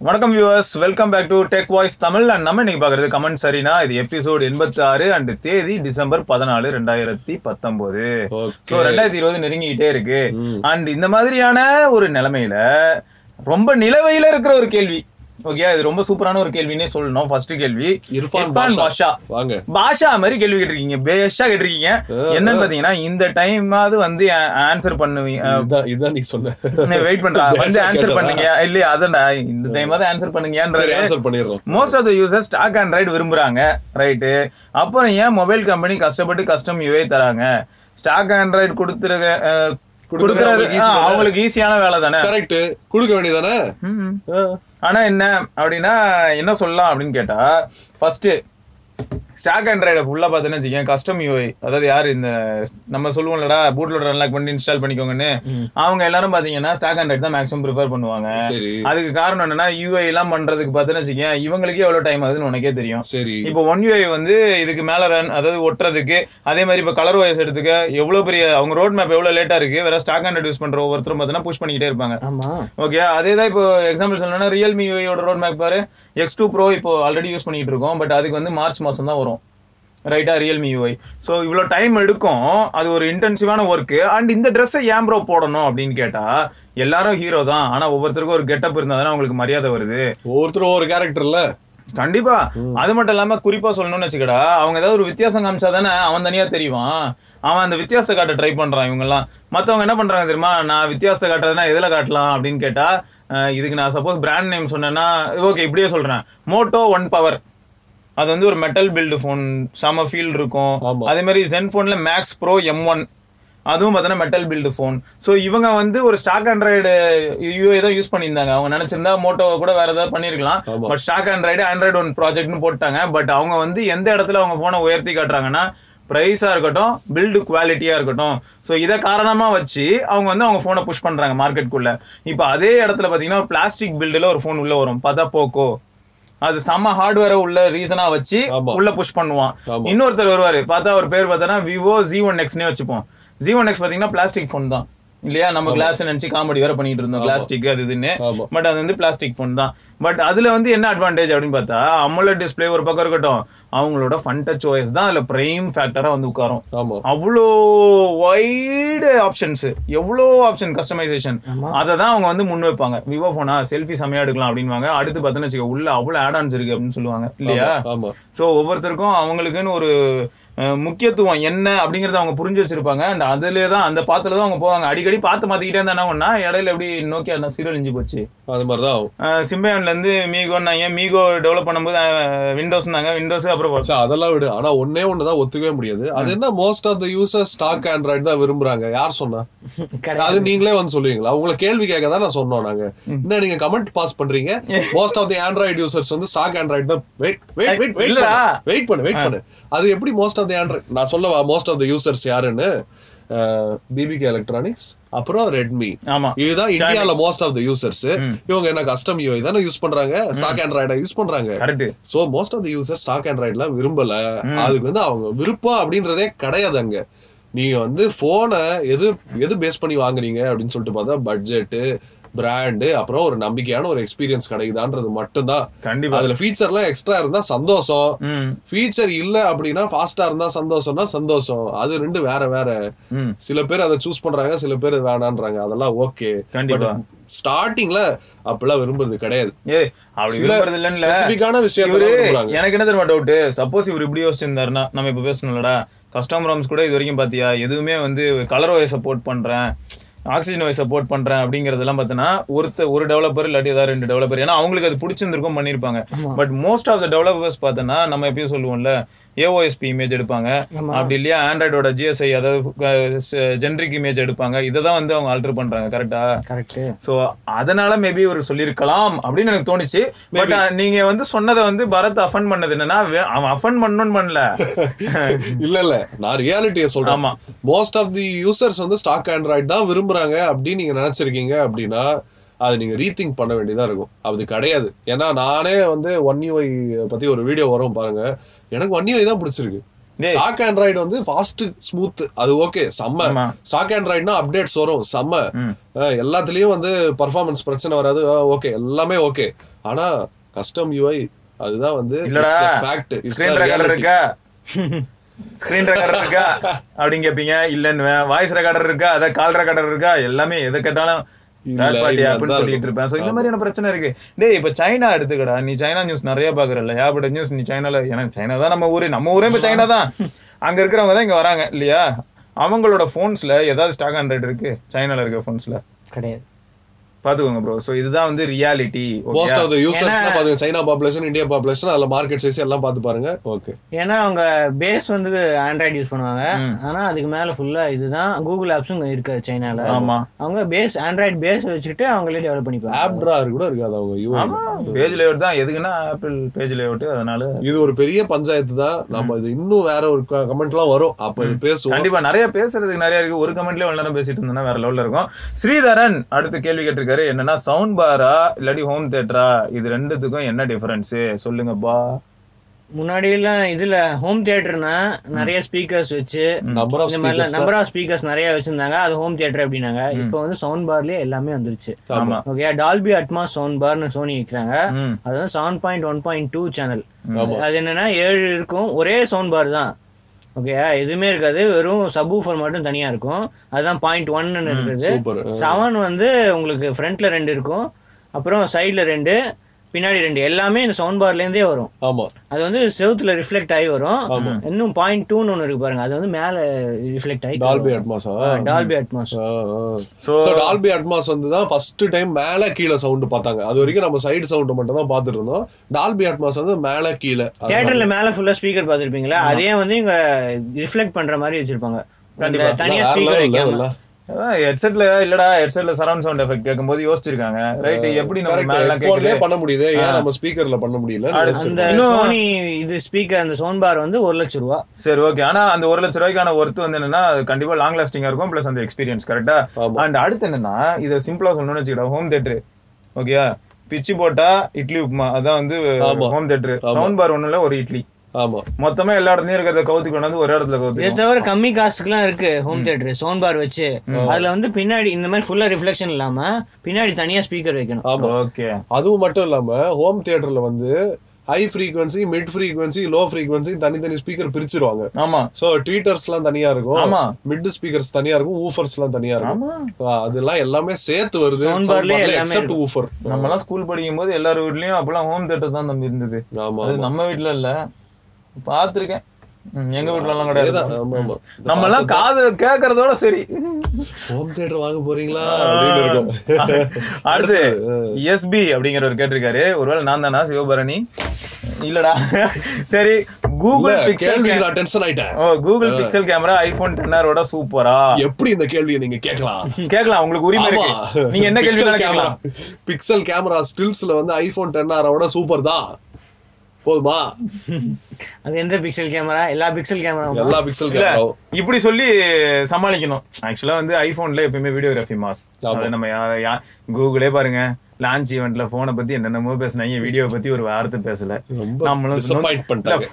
வணக்கம் viewers welcome back to Tech Voice Tamil and நம்ம இன்னைக்கு பார்க்குறது கமெண்ட் சரினா இது எபிசோட் எண்பத்தி ஆறு அண்ட் தேதி டிசம்பர் பதினாலு ரெண்டாயிரத்தி பத்தொன்பது ஸோ ரெண்டாயிரத்தி இருபது நெருங்கிக்கிட்டே இருக்கு. அண்ட் இந்த மாதிரியான ஒரு நிலைமையில ரொம்ப நிலவையில இருக்கிற ஒரு கேள்வி. ஓகே இது ரொம்ப சூப்பரான ஒரு கேள்வினே சொல்லணும். ஃபர்ஸ்ட் கேள்வி. இர்ஃபான் பாஷா. வாங்க. பாஷா மாதிரி கேள்வி கேட்டிருக்கீங்க. பேஷா கேட்டிருக்கீங்க. என்னன்னு பாத்தீங்கன்னா இந்த டைமாவது வந்து ஆன்சர் பண்ணுவீங்க இதான் நீ சொன்ன. வெயிட் பண்றா. வந்து ஆன்சர்? பண்ணுங்க. இல்லையா அதான்டா. இந்த டைமாவது ஆன்சர் சரி பண்ணுங்கன்றது ஆன்சர் பண்ணிடுறோம். Most of the users stock Android விரும்புறாங்க. ரைட்டு அப்புறம் ஏன் மொபைல் கம்பெனி கஷ்டப்பட்டு கஸ்டம் யூஏ தராங்க? ஸ்டாக் ஆண்ட்ராய்டு கொடுத்துருக்க கொடுக்கறது? அவங்களுக்கு ஈஸியான வேலை தானே? கரெக்ட் கொடுக்க வேண்டியதானே ஆனால் ஆனா என்ன அப்படின்னா என்ன சொல்லலாம் அப்படின்னு கேட்டா ஃபர்ஸ்ட் ஸ்டாக் ஆண்ட்ராய்டை ஃபுல்லா பார்த்தீங்கன்னா வச்சுக்கேன் கஸ்டம் யூஐ அதாவது யாரு இந்த நம்ம சொல்லுவோம்லடா பூட் லோடர் அன்லாக் பண்ணி இன்ஸ்டால் பண்ணிக்கோங்கன்னு. அவங்க எல்லாரும் பாத்தீங்கன்னா ஸ்டாக் ஆண்ட்ராய்டு தான் மேக்ஸிமம் ப்ரிஃபர் பண்ணுவாங்க. அதுக்கு காரணம் என்னன்னா யூஐ எல்லாம் பண்றதுக்கு பார்த்தீங்கன்னா வச்சுக்கேன் இவங்களுக்கே எவ்வளவு டைம் ஆகுதுன்னு உனக்கே தெரியும். சரி. இப்போ ஒன் யூஐ வந்து இதுக்கு மேல ரன் அதாவது ஒட்டுறதுக்கு அதே மாதிரி இப்போ கலர் வாய்ஸ் எடுத்துக்க எவ்வளவு பெரிய அவங்க ரோட் மேப் எவ்வளவு லேட்டா இருக்கு வேற ஸ்டாக் ஆண்ட்ராய்டு யூஸ் பண்ற ஒவ்வொருத்தரும் பார்த்தீங்கன்னா புஷ் பண்ணிக்கிட்டே இருப்பாங்க. ஓகே அதே தான் இப்போ எக்ஸாம்பிள் சொல்லணும்னா ரியல்மி யூஐயோட ரோட் மேப் பாரு. எக்ஸ் டூ ப்ரோ இப்போ ஆல்ரெடி யூஸ் பண்ணிட்டு இருக்கோம். பட் அதுக்கு வந்து மார்ச் மாசம் தான் வரும். ரைட்டா ரியல்மி யூஐ ஸோ இவ்வளோ டைம் எடுக்கும். அது ஒரு இன்டென்சிவான ஒர்க்கு அண்ட் இந்த ட்ரெஸ்ஸை ஏன் ப்ரோ போடணும் அப்படின்னு கேட்டா எல்லாரும் ஹீரோ தான். ஆனா ஒவ்வொருத்தருக்கும் ஒரு கெட்டப் இருந்தா தானே அவங்களுக்கு மரியாதை வருது. ஒவ்வொருத்தரும் ஒவ்வொரு கேரக்டர்ல கண்டிப்பா. அது மட்டும் இல்லாம குறிப்பா சொல்லணும்னு வச்சுக்கடா அவங்க ஏதாவது ஒரு வித்தியாசம் காமிச்சா தானே அவன் தனியா தெரியுவான் அவன் அந்த வித்தியாசத்தை காட்ட ட்ரை பண்றான் இவங்க எல்லாம் மத்தவங்க என்ன பண்றாங்க தெரியுமா? நான் வித்தியாசத்தை காட்டுறதுனா எதுல காட்டலாம் அப்படின்னு கேட்டா இதுக்கு நான் சப்போஸ் பிராண்ட் நேம் சொன்னேன்னா ஓகே இப்படியே சொல்றேன். மோட்டோ ஒன் பவர் அது வந்து ஒரு மெட்டல் பில்டு ஃபோன் செம ஃபீல் இருக்கும். அதே மாதிரி ஜென் ஃபோன்ல மேக்ஸ் ப்ரோ எம் ஒன் அதுவும் பார்த்தீங்கன்னா மெட்டல் பில்டு ஃபோன் ஸோ இவங்க வந்து ஒரு ஸ்டாக் ஆண்ட்ராய்டு யூஏ தான் யூஸ் பண்ணியிருந்தாங்க. அவங்க நினைச்சிருந்தா மோட்டோ கூட வேற ஏதாவது பண்ணிருக்கலாம் ஆமா. But stock Android Android one ப்ராஜெக்ட்னு போட்டாங்க. பட் அவங்க வந்து எந்த இடத்துல அவங்க ஃபோனை உயர்த்தி காட்டுறாங்கன்னா ப்ரைஸாக இருக்கட்டும் பில்டு குவாலிட்டியாக இருக்கட்டும். ஸோ இதை காரணமாக வச்சு அவங்க வந்து அவங்க ஃபோனை புஷ் பண்ணுறாங்க மார்க்கெட்டுக்குள்ள இப்போ அதே இடத்துல பார்த்தீங்கன்னா ஒரு பிளாஸ்டிக் பில்டில் ஒரு ஃபோன் உள்ள வரும். பார்த்தா போக்கோ அது செம்ம ஹார்ட்வேரை உள்ள ரீசனா வச்சு. உள்ள புஷ் பண்ணுவான். இன்னொருத்தர் வருவாரு. பார்த்தா ஒரு பேர் பார்த்தோன்னா விவோ ஜி ஒன் எக்ஸ்னே வச்சுப்போம். ஜி ஒன் எக்ஸ் பார்த்தீங்கன்னா பிளாஸ்டிக் ஃபோன் தான். இல்லையா? நம்ம கிளாஸ் நினைச்சு காமெடி வேற பண்ணிட்டு இருந்தோம். பிளாஸ்டிக் அது இதுன்னு. பட் அது வந்து பிளாஸ்டிக் ஃபோன் தான். பட் அதுல வந்து என்ன அட்வான்டேஜ் அப்படின்னு பார்த்தா அமுலட் டிஸ்ப்ளே ஒரு பக்கம் இருக்கட்டும் அவங்களோட ஃபன் டச் ஓஎஸ் தான் அதுல பிரைம் ஃபேக்டரா வந்து உட்காரும். அவ்வளோ வைடு ஆப்ஷன்ஸ் எவ்வளோ ஆப்ஷன் கஸ்டமைசேஷன் அதை தான் அவங்க வந்து முன் வைப்பாங்க. விவோ போனா செல்ஃபி செமையா எடுக்கலாம் அப்படின்வாங்க அடுத்து பார்த்தோன்னு வச்சுக்கோ உள்ள அவ்வளோ ஆட் ஆன்ஸ் இருக்கு அப்படின்னு சொல்லுவாங்க. இல்லையா? ஸோ ஒவ்வொருத்தருக்கும் அவங்களுக்குன்னு ஒரு முக்கியத்துவம் என்ன அப்படிங்கறத அவங்க புரிஞ்சு வச்சிருப்பாங்க. அண்ட் அதுல தான் அந்த பாத்துல தான் அவங்க போவாங்க. அடிக்கடி பார்த்து மாத்திக்கிட்டே இருந்தா என்ன ஒன்னா இடையில எப்படி நோக்கியா சீரியல் இஞ்சி போச்சு. அது மாதிரிதான் ஆகும். சிம்பையான்ல இருந்து ஏன் மீகோ டெவலப் பண்ணும்போது விண்டோஸ்னாங்க விண்டோஸ் அப்புறம் அதெல்லாம் விடு. ஆனா ஒன்னே ஒண்ணுதான் ஒத்துக்கவே முடியாது. அது என்ன most of the user stock Android தான் விரும்புறாங்க. யார் சொன்னா? அது நீங்களே வந்து சொல்லுவீங்களா? உங்களை கேள்வி கேட்க தான் நான் சொன்னோம் நாங்க. என்ன நீங்க கமெண்ட் பாஸ் பண்றீங்க? Most of the Android users வந்து ஸ்டாக் ஆண்ட்ராய்டு தான். Wait wait wait. வெயிட் பண்ணு. வெயிட் பண்ணு அது எப்படி மோஸ்ட் ஆஃப் தி ஆண்ட்ராய்டு நான் சொல்லவா மோஸ்ட் ஆஃப் த யூசர்ஸ் யாருன்னு? பிபிகே எலக்ட்ரானிக்ஸ் அப்புறம் ரெட்மி இதுதான் இந்தியால மோஸ்ட் ஆஃப் த யூசர்ஸ் இவங்க என்ன கஸ்டம் யூஐ தானே யூஸ் பண்றாங்க? ஸ்டாக் ஆண்ட்ராய்டா யூஸ் பண்றாங்க. So most of the user stock ஆண்ட்ராய்டுல விரும்பல. அதுக்கு வந்து அவங்க விருப்பம் அப்படின்றதே கிடையாது அங்க. நீங்க வந்து போனை எது எது பேஸ் பண்ணி வாங்குறீங்க அப்படின்னு சொல்லிட்டு பார்த்தா பட்ஜெட் பிராண்டு அப்புறம் ஒரு நம்பிக்கையான ஒரு எக்ஸ்பீரியன்ஸ் கிடைக்குதான்றது மட்டும்தான். கண்டிப்பா. அதுல ஃபீச்சர்லாம் எக்ஸ்ட்ரா இருந்தா சந்தோஷம். ஃபீச்சர் இல்ல அப்படின்னா ஃபாஸ்டா இருந்தா சந்தோஷம்னா சந்தோஷம். அது ரெண்டு வேற வேற. சில பேர் அதை சூஸ் பண்றாங்க சில பேர் வேணான்றாங்க. அதெல்லாம் ஓகே கண்டிப்பா. ஸ்டார்டிங்ல அப்பெல்லாம் விரும்புறது கிடையாது. எனக்கு என்ன தெரியுமா டவுட் சப்போஸ் இவர் இப்படி யோசிச்சிருந்தாருன்னா நம்ம இப்ப பேசணும்லடா. கஸ்டம் ராம்ஸ் கூட இது வரைக்கும் பாத்தியா? எதுவுமே வந்து கலர் சப்போர்ட் பண்றேன். ஆக்சிஜன் ஓயை சப்போர்ட் பண்றேன் அப்படிங்கறதெல்லாம் பார்த்தீங்கன்னா ஒருத்த ஒரு டெவலப்பர் இல்லாட்டி ஏதாவது ரெண்டு டெவலப்பர் ஏன்னா அவங்களுக்கு அது பிடிச்சிருந்திருக்கும் பண்ணிருப்பாங்க but most of the developers பார்த்தோன்னா நம்ம எப்பயும் சொல்லுவோம்ல ஏஓஎஸ்பி இமேஜ் எடுப்பாங்க. அப்படி இல்லையா ஆண்ட்ராய்டோட ஜிஎஸ்ஐ அதாவது ஜென்ரிக் இமேஜ் எடுப்பாங்க. இதை தான் வந்து அவங்க ஆல்டர் பண்றாங்க கரெக்டா கரெக்ட் சோ அதனால மேபி ஒரு சொல்லியிருக்கலாம் அப்படின்னு எனக்கு தோணுச்சு. பட் நீங்க வந்து சொன்னதை வந்து பரத் அஃபன் பண்ணது என்னன்னா அவன் அஃபன் பண்ணணும்னு பண்ணல. இல்ல இல்ல. நான் ரியாலிட்டியை சொல்றேன். ஆமா. மோஸ்ட் ஆஃப் தி யூசர்ஸ் வந்து ஸ்டாக் ஆண்ட்ராய்டு தான் விரும்புறாங்க அப்படின்னு நீங்க நினைச்சிருக்கீங்க அப்படின்னா அது நீங்க ரீதிங்க் பண்ண வேண்டியதா இருக்கும். அது கிடையாது. ஏன்னா நானே வந்து ஒன் யூஐ பத்தி ஒரு வீடியோ வரும் பாருங்க. எனக்கு ஒன் யூஐ தான் பிடிச்சிருக்கு. ஸ்டாக் ஆண்ட்ராய்டு வந்து ஃபாஸ்ட் ஸ்மூத் அது ஓகே செம்ம. ஸ்டாக் ஆண்ட்ராய்டுனா அப்டேட்ஸ் வரும் செம்ம. எல்லாத்துலயும் வந்து பர்ஃபார்மன்ஸ் பிரச்சனை வராது. ஓகே எல்லாமே ஓகே ஆனா கஸ்டம் யூஐ அதுதான் வந்து ஃபேக்ட் இருக்கா? ஸ்கிரீன் ரெக்கார்டர் இருக்கா? அப்படின்னு கேப்பீங்க. இல்லன்னு வாய்ஸ் ரெக்கார்டர் இருக்கா? அத கால் ரெக்கார்டர் இருக்கா? எல்லாமே. எதை கேட்டாலும் தேர்ட் பார்ட்டி ஆப்னு சொல்லிட்டு இருப்பேன். இந்த மாதிரியான பிரச்சனை இருக்கு? டேய் இப்ப சைனா எடுத்துக்கடா. நீ சைனா நியூஸ் நிறைய பாக்குறல்ல ஏகப்பட்ட நியூஸ் நீ சைனால எனக்கு சைனா தான் நம்ம ஊரு. நம்ம ஊரே இப்ப சைனா தான். அங்க இருக்கிறவங்க தான் இங்க வராங்க இல்லையா? அவங்களோட போன்ஸ்ல ஏதாவது ஸ்டாக் ஆண்ட்ராய்டு இருக்கு? சைனால இருக்க போன்ஸ்ல கிடையாது. பாத்துக்கோங்க ப்ரோ சோ இதுதான் வந்து reality most of the users பாத்துங்க சைனா பாப்புலேஷன் இந்தியா பாப்புலேஷன் அதுல மார்க்கெட் சைஸ் எல்லாம் பார்த்து பாருங்க. ஓகே ஏன்னா அவங்க பேஸ் வந்து ஆண்ட்ராய்டு யூஸ் பண்ணுவாங்க. ஆனா அதுக்கு மேல ஃபுல்லா இதுதான் கூகுள் ஆப்ஸும் இருக்கு சைனால ஆமா. அவங்க பேஸ் ஆண்ட்ராய்டு பேஸ் வச்சுக்கிட்டு அவங்களே டெவலப் பண்ணிப்பாங்க. ஆப் டிரார் கூட இருக்காது அவங்க ஆமா. பேஜ் லேஅவுட் தான். எதுக்குன்னா ஆப்பிள் பேஜ் லேஅவுட் அதனால இது ஒரு பெரிய பஞ்சாயத்து தான். நம்ம இது இன்னும் வேற ஒரு கமெண்ட் எல்லாம் வரும். அப்ப இது பேசுவோம். கண்டிப்பா. நிறைய பேசுறதுக்கு நிறைய இருக்கு. ஒரு கமெண்ட்லயே இவ்வளவு நேரம் பேசிட்டு இருந்தோம்னா வேற லெவல்ல இருக்கும். ஸ்ரீதரன் அடுத்த கேள்வி கேட்டிருக்காரு. என்னன்னா சவுண்ட் பாரா இல்லாட்டி ஹோம் தியேட்டரா இது ரெண்டுத்துக்கும் என்ன டிஃபரன்ஸ் சொல்லுங்கப்பா முன்னாடி எல்லாம் இதுல ஹோம் தியேட்டர்னா நிறைய ஸ்பீக்கர்ஸ் வச்சு இந்த மாதிரி நம்பர் ஆஃப் ஸ்பீக்கர்ஸ் நிறைய வச்சிருந்தாங்க. அது ஹோம் தியேட்டர் அப்படின்னாங்க. இப்போ வந்து சவுண்ட் பார்லயே எல்லாமே வந்துருச்சு. ஆமா. ஓகே டால்பி அட்மாஸ் சவுண்ட் பார்னு சோனி வைக்கிறாங்க. அது வந்து seven point one point two channel அது என்னன்னா ஏழு இருக்கும். ஒரே சவுண்ட் பார் தான் ஓகே எதுவுமே இருக்காது. வெறும் சப்வூஃபர் மட்டும் தனியா இருக்கும். அதுதான் பாயிண்ட் ஒன்னு இருக்குது. செவன் வந்து உங்களுக்கு ஃப்ரண்ட்ல ரெண்டு இருக்கும். அப்புறம் சைடுல ரெண்டு. பின்னாடி ரெண்டு எல்லாமே இந்த சவுண்ட் பார்ல இருந்தே வரும். ஆமா. அது வந்து செவுத்துல ரிஃப்ளெக்ட் ஆகி வரும். இன்னும் பாயிண்ட் டூன்னு ஒன்று இருக்கு பாருங்க. அது வந்து மேல ரிஃப்ளெக்ட் ஆகி Dolby அட்மாஸா Dolby Atmos so Dolby Atmos வந்து தான் ஃபர்ஸ்ட் டைம் மேல கீழே சவுண்ட் பார்த்தாங்க. அது வரைக்கும் நம்ம சைடு சவுண்ட் மட்டும் தான் பார்த்துட்டு இருந்தோம். டால்பி அட்மாஸ் வந்து மேல கீழே. தியேட்டர்ல மேல ஃபுல்லா ஸ்பீக்கர் பார்த்திருப்பீங்களா? அதே வந்து இங்க ரிஃப்ளெக்ட் பண்ற மாதிரி வச்சிருப்பாங்க. கண்டிப்பா. இந்த தனியா வேற ஸ்பீக்கர் வைக்காம? ஹெட்செட்ல இல்லடா ஹெட்செட்ல சரௌண்ட் சவுண்ட் எஃபெக்ட் கேட்கும்போது யோசிச்சிருக்காங்க. ரைட் எப்படி நம்ம. மேல கேக்குது பண்ண முடியுது. ஏன் நம்ம ஸ்பீக்கர்ல பண்ண முடியல அந்த சோனி இது ஸ்பீக்கர் அந்த சவுண்ட் பார் வந்து ஒரு லட்சம் ரூபா. சரி ஓகே ஆனா அந்த ஒரு லட்ச ரூபாய்க்கான ஒர்த் வந்து என்னன்னா கண்டிப்பா லாங் லாஸ்டிங்கா இருக்கும் பிளஸ் அந்த எக்ஸ்பீரியன்ஸ் கரெக்டா. அண்ட் அடுத்து என்னன்னா இதை சிம்பிளா சொல்லணும்னு வச்சுக்கிட்டா ஹோம் தியேட்டர் ஓகேயா பிச்சு போட்டா இட்லி உப்புமா அதான் வந்து. ஹோம் தியேட்டர் சவுண்ட் பார் ஒண்ணுல ஒரு இட்லி. ஆமா. மொத்தமா எல்லா இடத்துலயும் இருக்கிறத கவுத்தி கொண்டாந்து ஒரு இடத்துல கவுத்தி இதை தவிர கம்மி காஸ்ட்டுக்குலாம் இருக்கு ஹோம் தியேட்டர் சவுண்ட் பார் வச்சு. அதுல வந்து பின்னாடி இந்த மாதிரி ஃபுல்லா ரிஃப்ளெக்ஷன் இல்லாம பின்னாடி தனியா ஸ்பீக்கர் வைக்கணும். ஆமா. ஓகே. அதுவும் மட்டும் இல்லாம ஹோம் தியேட்டர்ல வந்து high frequency mid frequency low frequency தனித்தனி ஸ்பீக்கர் பிரிச்சிருவாங்க. ஆமா. சோ ட்வீட்டர்ஸ் எல்லாம் தனியா இருக்கும். ஆமா. மிட் ஸ்பீக்கர்ஸ் தனியா இருக்கும் ஊஃபர்ஸ் எல்லாம் தனியா இருக்கும். அதெல்லாம் எல்லாமே சேர்த்து வருது. எக்ஸப்ட் ஊஃபர் நம்ம எல்லாம் ஸ்கூல் படிக்கும் போது எல்லார் வீட்லயும் அப்பெல்லாம் ஹோம் தியேட்டர் தான் தம்பி இருந்தது. ஆமா அது நம்ம வீட்ல இல்ல. பாத்திருக்கேன் ம், எங்க வீட்ல எல்லாம் கிடையாது நம்ம எல்லாம் காது கேக்குறதோட சரி. ஹோம் தியேட்டர் வாங்க போறீங்களா? அடுத்து எஸ்பி அப்படிங்கிறவர் கேட்டிருக்காரு. ஒருவேளை நான் தானா சிவபரணி? இல்லடா. சரி கூகுள் பிக்சல் டென்ஷன் ஆயிட்டேன். Oh Google Pixel camera iPhone டென்னரோட சூப்பரா? எப்படி இந்த கேள்வியை நீங்க கேட்கலாம்? கேட்கலாம் உங்களுக்கு உரிமை இருக்கு. நீங்க என்ன கேள்வி கேட்கலாம். பிக்சல் கேமரா ஸ்டில்ஸ்ல வந்து ஐபோன் டென் ஆரோட சூப்பர் தான் போதுமா? அது எந்த பிக்சல் கேமரா எல்லா பிக்சல் கேமரா எல்லா பிக்சல் கேமராவும் இப்படி சொல்லி சமாளிக்கணும். ஆக்சுவலா வந்து ஐபோன்ல எப்பயுமே வீடியோகிராஃபி மாஸ் அது நம்ம யா- யா- கூகுளே பாருங்க. லான்ச் ஈவெண்ட்ல போனை பத்தி என்னென்னமோ பேசினாங்க. வீடியோ பத்தி ஒரு வார்த்தை பேசல. நம்மளும்.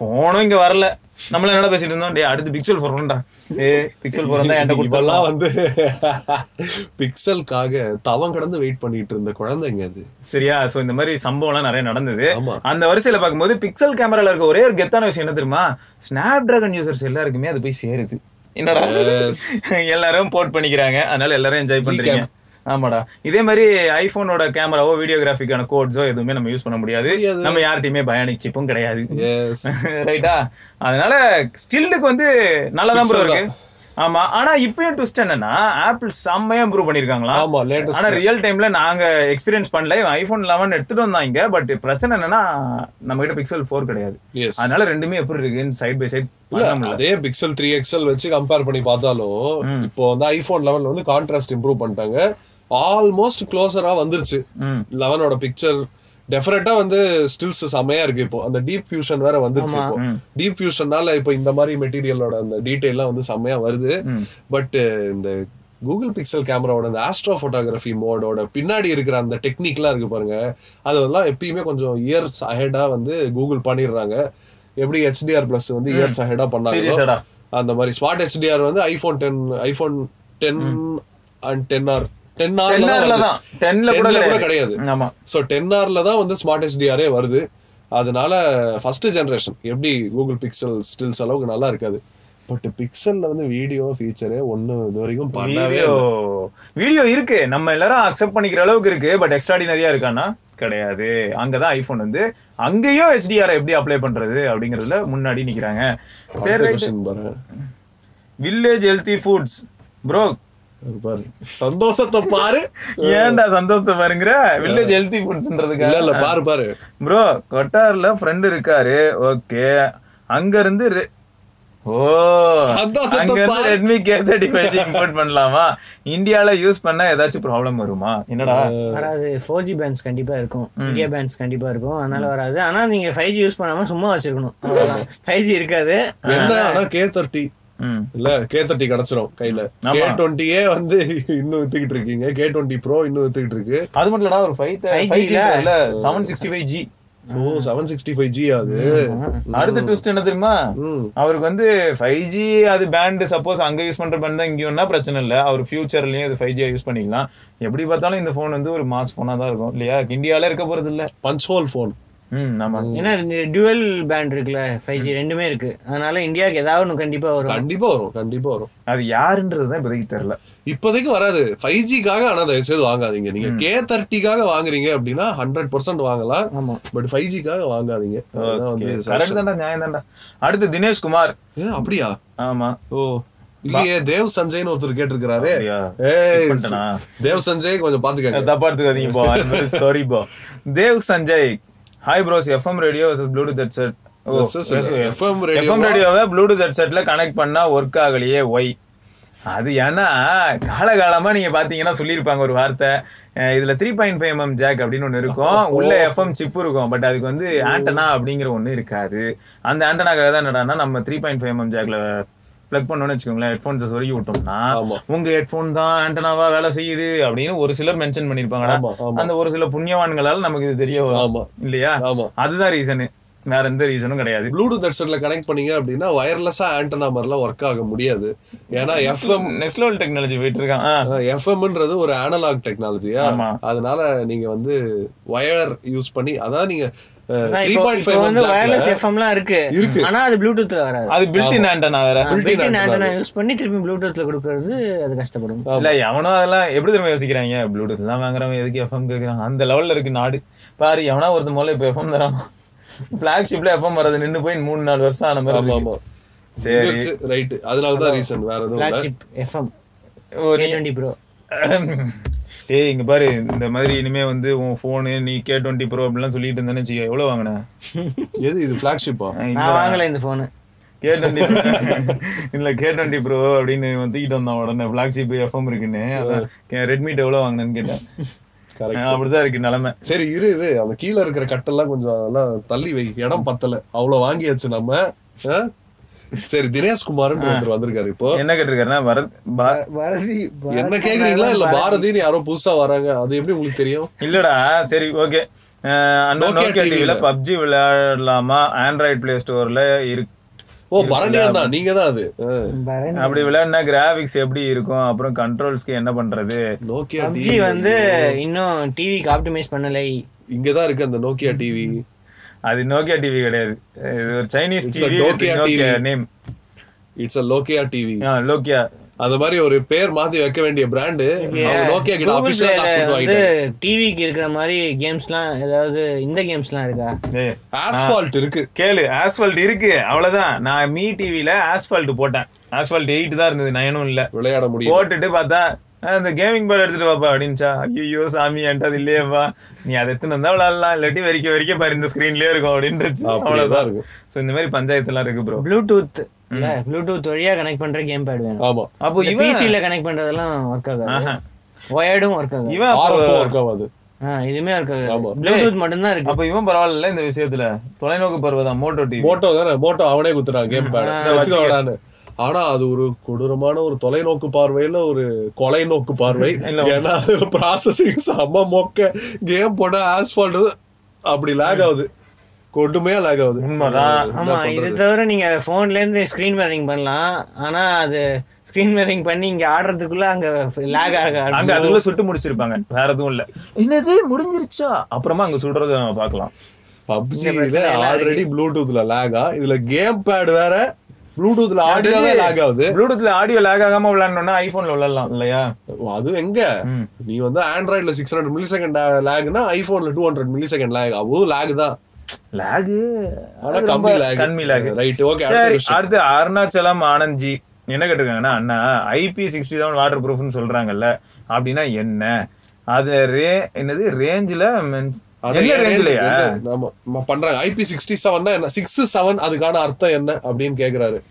போனும் இங்க வரல. நம்மள என்னடா பேசிட்டு இருந்தோம்? டேய் அடுத்து பிக்சல் போறோம்டா ஏ பிக்சல் போறோம் தான் என்கிட்ட கொடுத்தலாம் வந்து பிக்சலுக்காக தவம் கடந்து வெயிட் பண்ணிட்டு இருந்த குழந்தைங்க அது. சரியா? சோ இந்த மாதிரி சம்பவம்லாம் நிறைய நடந்தது. அந்த வரிசையில பார்க்கும்போது பிக்சல் கேமரால இருக்க ஒரே ஒரு கெத்தான விஷயம் என்ன தெரியுமா? ஸ்னாப் டிராகன் யூசர்ஸ் எல்லாருக்குமே அது போய் சேருது. என்னடா? எல்லாரும் போர்ட் பண்ணிக்கிறாங்க. அதனால எல்லாரும் என்ஜாய் பண்றீங்க. ஆமாடா. இதே மாதிரி ஐபோனோட கேமராவோ வீடியோகிராஃபிக்கான கோட்ஸோ எதுவுமே நம்ம யூஸ் பண்ண முடியாது. நம்ம யார்கிட்டயுமே பயானிக் சிப்பும் கிடையாது. ரைட்டா அதனால ஸ்டில்லுக்கு வந்து நல்லதான் ப்ரோ இருக்கு. ஆமா. ஆனா இப்பயும் ட்விஸ்ட் என்னன்னா ஆப்பிள் செம்மையா இம்ப்ரூவ் பண்ணிருக்காங்களா? ஆமா லேட்டஸ்ட் ஆனா ரியல் டைம்ல நாங்க எக்ஸ்பீரியன்ஸ் பண்ணல. ஐபோன் லெவன் எடுத்துட்டு வந்தாங்க பட் பிரச்சனை என்னன்னா நம்ம கிட்ட பிக்சல் ஃபோர் கிடையாது அதனால ரெண்டுமே எப்படி இருக்குன்னு சைட் பை சைட் அதே பிக்சல் த்ரீ எக்ஸ்எல் வச்சு கம்பேர் பண்ணி பார்த்தாலும் இப்போ வந்து ஐபோன் லெவன்ல வந்து கான்ட்ராஸ்ட் இம்ப்ரூவ் பண்ணிட்டாங்க. ஆல்மோஸ்ட் க்ளோசரா வந்துருச்சு. லெவனோட பிக்சர் டெஃபினட்டா வந்து ஸ்டில்ஸ் செமையா இருக்கு இப்போ. அந்த டீப் ஃபியூஷன் வேற வந்துருச்சு இப்போ. டீப் ஃபியூஷன்னால இப்போ இந்த மாதிரி மெட்டீரியலோட அந்த டீடைல்லாம் வந்து செமையா வருது. பட் இந்த கூகுள் பிக்சல் கேமராவோட அந்த ஆஸ்ட்ரோ ஃபோட்டோகிராஃபி மோடோட பின்னாடி இருக்கிற அந்த டெக்னிக்லாம் இருக்கு பாருங்க. அதெல்லாம் எப்பயுமே கொஞ்சம் இயர்ஸ் அஹெடா வந்து கூகுள் பண்ணிடுறாங்க. எப்படி ஹெச்டிஆர் பிளஸ் வந்து இயர்ஸ் ஹெடா பண்ணாங்க அந்த மாதிரி. ஸ்மார்ட் ஹெச்டிஆர் வந்து iPhone ten iPhone ten and ten R ten ஆர்ல தான் டென்ல கூட கூட கிடையாது. ஆமா. ஸோ டென் ஆர்ல தான் வந்து ஸ்மார்ட் ஹெச்டிஆரே வருது. அதனால ஃபர்ஸ்ட் ஜெனரேஷன் எப்படி கூகுள் பிக்சல் ஸ்டில்ஸ் அளவுக்கு நல்லா இருக்காது. பட் பிக்சல்ல வந்து வீடியோ ஃபீச்சரே ஒண்ணு இது வரைக்கும் பண்ணவே வீடியோ இருக்கு. நம்ம எல்லாரும் அக்செப்ட் பண்ணிக்கிற அளவுக்கு இருக்கு. பட் எக்ஸ்ட்ராடினரியா இருக்கான்னா? கிடையாது. அங்கதான் ஐபோன் வந்து அங்கேயும் HDR எப்படி அப்ளை பண்றது அப்படிங்கறதுல முன்னாடி நிக்கிறாங்க. வில்லேஜ் ஹெல்தி ஃபுட்ஸ் பாரு சந்தோஷத்தை பாரு. ஏன்டா சந்தோஷத்தை பாருங்கிற? வில்லேஜ் ஹெல்தி ஃபுட்ஸ்ன்றதுக்கு இல்ல இல்ல பாரு பாரு. ப்ரோ கொட்டார்ல ஃப்ரெண்ட் இருக்காரு. ஓகே அங்க இருந்து ஓ. சந்தோஷத்தை அங்க இருந்து. Redmi K thirty five import பண்ணலாமா? இந்தியால யூஸ் பண்ணா ஏதாச்சும் ப்ராப்ளம் வருமா? என்னடா? வராது. ஃபோர் ஜி பேண்ட்ஸ் கண்டிப்பா இருக்கும். இந்தியா பேண்ட்ஸ் கண்டிப்பா இருக்கும். அதனால வராது. ஆனா நீங்க ஃபைவ் ஜி யூஸ் பண்ணாம சும்மா வச்சிருக்கணும். ஃபைவ் ஜி இருக்காது. என்ன கே தேர்ட்டி இல்ல கே தேர்ட்டி கிடைச்சிரும் கையில. கே டுவெண்ட்டியே வந்து இன்னும் வித்துக்கிட்டு இருக்கீங்க. கே டுவெண்ட்டி ப்ரோ இன்னும் வித்துக்கிட்டு இருக்கு. அது மட்டும் இல்லடா ஒரு ஃபைவ் 5G ஃபைவ் ஜி ல? இல்ல. செவன் சிக்ஸ்டி ஃபைவ் ஜி ஓ செவன் சிக்ஸ்டி ஃபைவ் ஜி அது அடுத்த ட்விஸ்ட் என்ன தெரியுமா. அவருக்கு வந்து ஃபைவ் ஜி அது பேண்ட் சப்போஸ் அங்க யூஸ் பண்ற பேண்ட் தான் இங்கேயும்னா பிரச்சனை இல்ல. அவர் ஃபியூச்சர்லயும் இது ஃபைவ் ஜியா யூஸ் பண்ணிக்கலாம். எப்படி பார்த்தாலும் இந்த ஃபோன் வந்து ஒரு மாஸ் போனா தான் இருக்கும் இல்லையா? இந்தியால இருக்க போறது இல்ல. பஞ்ச் ஹோல் போன் ம் ஆமா. ஏன்னா டியூவல் பேண்ட் இருக்குல்ல ஃபைவ் ஜி ரெண்டுமே இருக்கு. அதனால இந்தியாவுக்கு ஏதாவது ஒன்று கண்டிப்பா வரும். கண்டிப்பா வரும். கண்டிப்பா வரும். அது யாருன்றது தான் இப்போதைக்கு தெரியல. இப்போதைக்கு வராது. ஃபைவ் ஜிக்காக ஆனா தயவு செய்து வாங்காதீங்க. நீங்க கே தேர்ட்டிக்காக வாங்குறீங்க அப்படின்னா ஹண்ட்ரட் பர்சன்ட் வாங்கலாம். ஆமா. பட் ஃபைவ் ஜிக்காக வாங்காதீங்க. கரெக்ட் தான்டா நியாயம் தான்டா. அடுத்து தினேஷ் குமார். ஏ, அப்படியா? ஆமா. ஓ இல்லையே தேவ் சஞ்சய்னு ஒருத்தர் கேட்டிருக்கிறாரு? தேவ் சஞ்சய் கொஞ்சம் பாத்துக்கங்க தப்பா எடுத்துக்காதீங்க போ. சாரி போ. Dev Sanjay hi bros FM radio versus Bluetooth headset radio FM ரேடியோவை ப்ளூடூத் ஹெட்செட்ல கனெக்ட் பண்ணா ஒர்க் ஆகலையே ஒய் அது ஏன்னா காலகாலமா நீங்க பாத்தீங்கன்னா சொல்லியிருப்பாங்க ஒரு வார்த்தை. இதுல three point five MM jack அப்படின்னு ஒண்ணு இருக்கும். உள்ள எஃப்எம் சிப் இருக்கும். பட் அதுக்கு வந்து ஆண்டனா அப்படிங்கிற ஒண்ணு இருக்காது. அந்த ஆண்டனாக்காக தான் என்னடான்னா நம்ம த்ரீ பாயிண்ட் ஃபைவ் எம்எம் ஜாக்ல பிளக் பண்ணோம்னு வச்சுக்கோங்களேன் ஹெட்ஃபோன்ஸை சொருகி விட்டோம்னா. உங்க ஹெட்ஃபோன் தான் ஆண்டனாவா வேலை செய்யுது அப்படின்னு ஒரு சிலர் மென்ஷன் ஆமா. அந்த ஒரு சில புண்ணியவான்களால நமக்கு இது தெரிய வரும். இல்லையா. அதுதான் ரீசனு வேற எந்த ரீசனும் கிடையாது ப்ளூடூத் ஹெட்செட்ல கனெக்ட் பண்ணீங்க அப்படின்னா வயர்லெஸ்ஸா ஆண்டனா மாதிரிலாம் ஒர்க் ஆக முடியாது ஏன்னா எஃப்எம் நெக்ஸ்ட் லெவல் டெக்னாலஜி போயிட்டு இருக்கான். எஃப்எம்ன்றது ஒரு அனலாக் டெக்னாலஜியா. அதனால நீங்க வந்து வயர் யூஸ் பண்ணி அதாவது நீங்க வயர்லெஸ் எஃப்எம்லாம் இருக்கு. இருக்கு. ஆனா அது ப்ளூடூத்ல வராது. அது பில்டின் ஆண்டனா வேற. பில்டின் ஆண்டனா யூஸ் பண்ணி திருப்பி ப்ளூடூத்ல கொடுக்கறது அது கஷ்டப்படும். இல்ல எவனோ அதெல்லாம் எப்படி தெரியுமா யோசிக்கிறாங்க? ப்ளூடூத் தான் வாங்குறவன் எதுக்கு எஃப்எம் கேக்குறான்? அந்த லெவல்ல இருக்கு நாடு. பாரு எவனா ஒருத்த முதல்ல இப்ப எஃப்எம் தரான். பிளாக்ஷிப்ல எஃப்எம் வர்றது நின்னு போய் மூணு நாலு வருஷம் ஆன மாதிரி ஆமா இருக்கு. ஆமா. சரி. ரைட் அதனாலதான் ரீசன் வேற எதுவும் இல்ல. ஃபிளாக்ஷிப் எஃப்எம் ப்ரோ ஏய் இங்க பாரு இந்த மாதிரி இனிமே வந்து உன் போனு நீ கே டுவெண்ட்டி ப்ரோ அப்படிலாம் சொல்லிட்டு இருந்தேன்னு வச்சுக்க எவ்வளவு வாங்கின? எது இது ஃபிளாக்ஷிப்பா நான் வாங்கல இந்த போனு கே டுவெண்ட்டி இல்ல கே டுவெண்ட்டி ப்ரோ அப்படின்னு தூக்கிட்டு வந்தான் உடனே. பிளாக்ஷிப் எஃப்எம் இருக்குன்னு. அதான் ரெட்மிட் எவ்வளவு வாங்கினேன்னு கேட்டேன். அப்படிதான் இருக்கு நிலைமை. சரி இரு இரு. அந்த கீழ இருக்கிற கட்டெல்லாம் கொஞ்சம் அதெல்லாம் தள்ளி வை. இடம் பத்தல. அவ்வளவு வாங்கியாச்சு நம்ம. ஆ? சரி தினேஷ்குமார்னு ஒருத்தர் வந்திருக்காரு இப்போ. என்ன கேட்டிருக்காருன்னா பாரதி என்ன கேக்குறீங்களா? இல்ல பாரதின்னு யாரோ புதுசா வராங்க. அது எப்படி உங்களுக்கு தெரியும்? இல்லடா சரி ஓகே. அண்ணா Nokia நோக்கியா டிவில. பப்ஜி விளையாடலாமா? ஆண்ட்ராய்ட் பிளே ஸ்டோர்ல இருக்கு. ஓ பரணி அண்ணா நீங்க தான் அது. அப்படி விளையாடினா கிராபிக்ஸ் எப்படி இருக்கும்? அப்புறம் கண்ட்ரோல்ஸ்க்கு என்ன பண்றது? நோக்கியா வந்து இன்னும் டிவிக்கு ஆப்டிமைஸ் பண்ணலை. இங்கதான் இருக்கு அந்த நோக்கியா டிவி அது நோக்கியா டிவி கிடையாது. இது ஒரு Chinese TV Nokia. Name it's a Nokia TV லோக்கியா அந்த மாதிரி ஒரு பேர் மாத்தி வைக்க வேண்டிய பிராண்டு நோக்கியா கிட்ட வாங்கிட்டாங்க. டிவிக்கு இருக்கிற மாதிரி கேம்ஸ்லாம் ஏதாவது இந்த கேம்ஸ்லாம் இருக்கா? ஆஸ்பால்ட் இருக்கு. கேளு ஆஸ்பால்ட் இருக்கு. அவ்வளவுதான். நான் மீ டிவில ஆஸ்பால்ட் போட்டேன். ஆஸ்பால்ட் எயிட் தான் இருந்தது. நயனும் இல்ல. விளையாட முடியும் போட்டுட்டு பார்த்தா "ஆ, இந்த கேமிங் பால் எடுத்துட்டு வாப்பா அப்படின்ச்சா ஐயோ சாமி அது இல்லையேப்பா. நீ அதை எடுத்துன்னு வந்தா விளாடலாம். இல்லாட்டி வரிக்க வரிக்க பாரு இந்த ஸ்கிரீன்லயே இருக்கும் அப்படின்றது அப்படியேதான் அவ்வளவுதான். இருக்கும். சோ இந்த மாதிரி பஞ்சாயத்து எல்லாம் இருக்கு ப்ரோ ப்ளூடூத் ப்ளூடூத் வழியா கனெக்ட் பண்ற கேம் பேட் வேணும். ஆமா. அப்போ இவன் பிசில கனெக்ட் பண்றதெல்லாம் ஒர்க் ஆகாது. ஒயர்டும் ஒர்க் ஆகாது. இவன் ஒர்க் ஆகாது. இதுமே ஆமா. ப்ளூடூத் மட்டும்தான் இருக்கு. அப்ப இவன் பரவாயில்ல இந்த விஷயத்துல. தொலைநோக்கு பருவதான் மோட்டோ டிவி மோட்டோ தானே மோட்டோ அவனே குத்துறான் கேம் பேட் ஆனா அது ஒரு கொடூரமான ஒரு தொலைநோக்கு பார்வையில ஒரு கொலை நோக்கு பார்வை. ஏன்னா ப்ராசஸிங் செம்ம மொக்க கேம் போட ஆஸ்பால்ட் அப்படி லேக் ஆகுது. கொடுமையா லேக் ஆகுது. உண்மைதான். ஆமா இது தவிர நீங்க போன்ல இருந்து ஸ்கிரீன் மேரிங் பண்ணலாம். ஆனா அது ஸ்கிரீன் மேரிங் பண்ணி இங்க ஆடுறதுக்குள்ள அங்க லேக் ஆக அங்க. அதுக்குள்ள சுட்டு முடிச்சிருப்பாங்க. வேற எதுவும் இல்ல. என்னது? முடிஞ்சிருச்சா? அப்புறமா அங்க சுடுறத நம்ம பார்க்கலாம். பப்ஜில ஆல்ரெடி ப்ளூடூத்ல லேகா இதுல கேம் பேட் வேற ப்ளூடூத்ல ஆடியோவே லேக் ஆகுது. ப்ளூடூத்ல ஆடியோ லேக் ஆகாம விளையாடணும்னா ஐபோன்ல விளையாடலாம் இல்லையா? அது எங்க. நீ வந்து ஆண்ட்ராய்ட்ல சிக்ஸ் ஹண்ட்ரட் மில்லி செகண்ட் லேக்னா ஐபோன்ல two hundred millisecond lag அதுவும் லேக் தான் லேகு கம்மி லேக் ரைட் ஓகே அடுத்து அருணாச்சலம் ஆனந்த்ஜி. என்ன கேட்டிருக்காங்கன்னா அண்ணா ஐபி சிக்ஸ்டி செவன் வாட்டர் ப்ரூஃப்னு சொல்றாங்கல்ல. அப்படின்னா என்ன? அது ரே என்னது ரேஞ்சில் ரேஞ்சிலையா பண்றாங்க. ஐபி சிக்ஸ்டி செவன் என்ன? சிக்ஸ் செவன் அதுக்கான அர்த்தம் என்ன அப்படின்னு கேக்குறாரு.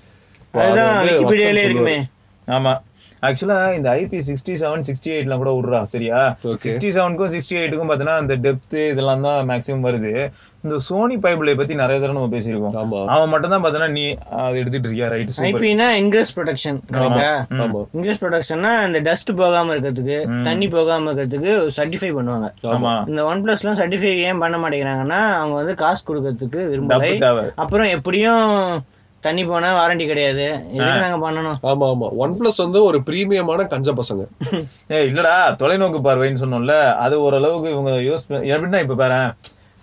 அதுதான் விக்கிபீடியாலே இருக்குமே. ஆமா. ஆக்சுவலா இந்த ஐபி சிக்ஸ்டி செவன் சிக்ஸ்டி எயிட்லாம் கூட விடுறா சரியா. சிக்ஸ்டி செவனுக்கும் சிக்ஸ்டி எயிட்டுக்கும் பார்த்தீங்கன்னா அந்த டெப்த் இதெல்லாம் தான் மேக்ஸிமம் வருது. இந்த சோனி பைபிளை பத்தி நிறைய தடவை நம்ம பேசியிருக்கோம். ஆமா. அவன் மட்டும் தான் பார்த்தீங்கன்னா நீ அதை எடுத்துட்டு இருக்கியா? ரைட் ஐபினா இன்கிரஸ் ப்ரொடெக்ஷன் இன்கிரஸ் ப்ரொடெக்ஷன்னா இந்த டஸ்ட் போகாம இருக்கிறதுக்கு தண்ணி போகாம இருக்கிறதுக்கு சர்டிஃபை பண்ணுவாங்க. இந்த ஒன் பிளஸ்லாம் சர்டிஃபை ஏன் பண்ண மாட்டேங்கிறாங்கன்னா அவங்க வந்து காசு கொடுக்கறதுக்கு விரும்பலை. அப்புறம் எப்படியும் தண்ணி போனா வாரண்டி கிடையாது. எதுக்கு நாங்க பண்ணணும்? ஆமா ஆமா. ஒன் பிளஸ் வந்து ஒரு பிரீமியமான கஞ்ச பசங்க. ஏ இல்லடா தொலைநோக்கு பார்வைன்னு சொன்னோம்ல அது ஓரளவுக்கு இவங்க யூஸ் எப்படின்னா இப்ப பாரு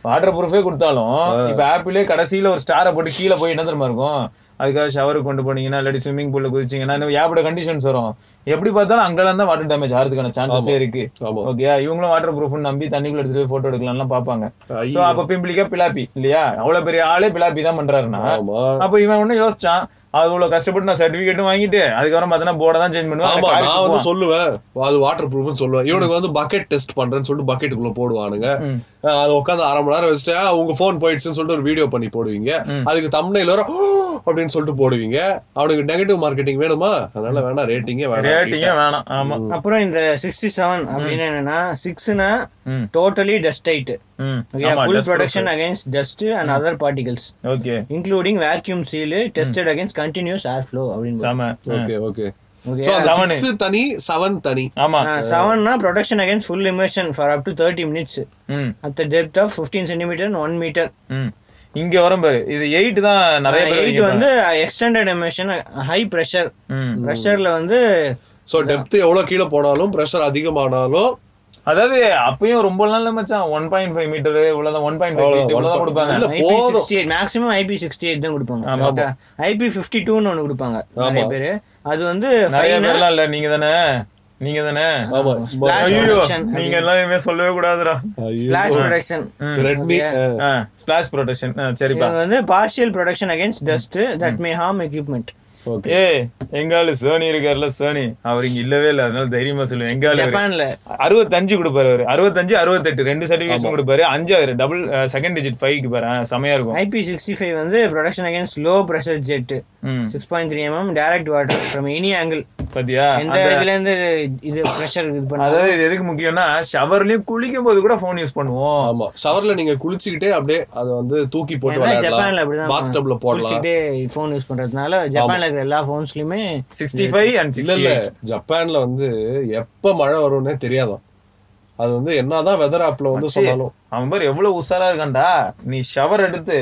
வாட்டர் ப்ரூஃபே கொடுத்தாலும் இப்ப ஆப்பிளே கடைசியில ஒரு ஸ்டாரை போட்டு கீழே போய் என்ன தெரியுமா இருக்கும்? அதுக்காக ஷவருக்கு கொண்டு போனீங்கன்னா இல்லாட்டி ஸ்விம்மிங் பூல்ல குதிச்சீங்கன்னா இன்னும் ஏகப்பட்ட கண்டிஷன்ஸ் வரும். எப்படி பார்த்தாலும் அங்கெல்லாம் தான் வாட்டர் டேமேஜ் ஆகிறதுக்கான சான்சஸே இருக்கு. ஓகே இவங்களும் வாட்டர் ப்ரூஃப்னு நம்பி தண்ணிக்குள்ள எடுத்துட்டு போட்டோ எடுக்கலாம்லாம் பார்ப்பாங்க. சோ அப்ப பிம்பிளிக்கா பிலாப்பி இல்லையா? அவ்வளவு பெரிய ஆளே பிலாப்பி தான் பண்றாருன்னா ஆமா. அப்ப இவன் ஒண்ணு யோசிச்சான் அவ்வளவு கஷ்டப்பட்டு நான் சர்டிபிகேட்டும் வாங்கிட்டு அதுக்கப்புறம் பார்த்தீங்கன்னா போர்டை தான் சேஞ்ச் பண்ணுவேன். நான் வந்து சொல்லுவேன். அது வாட்டர் ப்ரூஃப்னு சொல்லுவேன். இவனுக்கு வந்து பக்கெட் டெஸ்ட் பண்றேன்னு சொல்லிட்டு பக்கெட்டுக்குள்ள போடுவானுங்க. அது உட்காந்து அரை மணி நேரம் வச்சுட்டு "ஆ, உங்க போன் போயிடுச்சுன்னு சொல்லிட்டு ஒரு வீடியோ பண்ணி போடுவீங்க. அதுக்கு தம்னையில வர அப்படின்னு சொல்லிட்டு போடுவீங்க. அவனுக்கு நெகட்டிவ் மார்க்கெட்டிங் வேணுமா? அதனால வேணாம். ரேட்டிங்கே வேணாம். ரேட்டிங்கே வேணாம். ஆமா. அப்புறம் இந்த சிக்ஸ்டி செவன் அப்படின்னு என்னன்னா சிக்ஸ்னா. டோட்டலி டஸ்ட் டைட் ம். Full protection against dust and other particles okay including vacuum seal tested against continuous air flow அப்படின்னு செம ஓகே ஓகே தனி செவன் தனி. ஆமா. செவன்னா protection against full immersion for up to thirty minutes ம். At the depth of fifteen centimetre one metre ம். இங்க வரும் பாரு. இது எயிட் தான் நிறைய பேர் எயிட் வந்து எக்ஸ்டெண்டட் எமிஷன் ஹை ப்ரெஷர் ப்ரெஷர்ல வந்து சோ டெப்த் எவ்வளவு கீழே போனாலும் பிரஷர் அதிகமானாலும் அதாவது அப்பயும் ரொம்ப நாள் மச்சான் ஒன் பாயிண்ட் ஃபைவ் மீட்டர் இவ்வளவுதான் ஒன் பாயிண்ட் ஃபைவ் இவ்வளவுதான் கொடுப்பாங்க. IP. Sixty eight maximum IP sixty eight தான் கொடுப்பாங்க. ஐபி ஃபிஃப்டி டூன்னு ஒன்று கொடுப்பாங்க. நிறைய பேர். அது வந்து நிறைய பேர்லாம் இல்ல நீங்க தானே நீங்க தானே நீங்க எல்லாம் சொல்லவே கூடாதுடா. Flash protection Redmi splash protection சரிப்பா. வந்து partial protection against dust that may harm equipment okay ஏய் எங்காலு சோனி இருக்காருல்ல சோனி. அவர் இங்க இல்லவே இல்ல அதனால தைரியமா சொல்லுவேன் எங்காலு. ஜப்பான்ல. அறுபத்தஞ்சு கொடுப்பாரு அவரு. அறுபத்தஞ்சு அறுபத்தெட்டு. ரெண்டு சர்டிபிகேஷன் கொடுப்பாரு. அஞ்சாயிரம் டபுள் செகண்ட் டிஜிட் ஃபைவ்க்கு பாரு. செமையா இருக்கும். ஐபி சிக்ஸ்டி ஃபைவ் வந்து protection against low pressure jet six point three mm direct water from any angle பாத்தியா? எந்த இதுல இருந்து இது ப்ரெஷர் இது பண்ண அதாவது இது எதுக்கு முக்கியம்னா ஷவர்லயும் குளிக்கும் போது கூட போன் யூஸ் பண்ணுவோம். ஆமா. ஷவர்ல நீங்க குளிச்சுக்கிட்டே அப்படியே அதை வந்து தூக்கி போட்டு ஜப்பான்ல அப்படிதான் பாத் டப்ல போடலாம். குளிச்சுட்டே ஃபோன் யூஸ் பண்றதுனால ஜப்பான்ல இருக்கிற எல்லா ஃபோன்ஸ்லயுமே சிக்ஸ்டி ஃபைவ் அண்ட் இல்ல சிக்ஸ்டி இல்ல ஜப்பான்ல வந்து எப்ப மழை வரும்னே தெரியாதாம் அது வந்து என்னதான் வெதர் ஆப்ல வந்து சொன்னாலும். அவன் பேர் எவ்வளவு உஷாரா இருக்கான்டா. நீ ஷவர் எடுத்து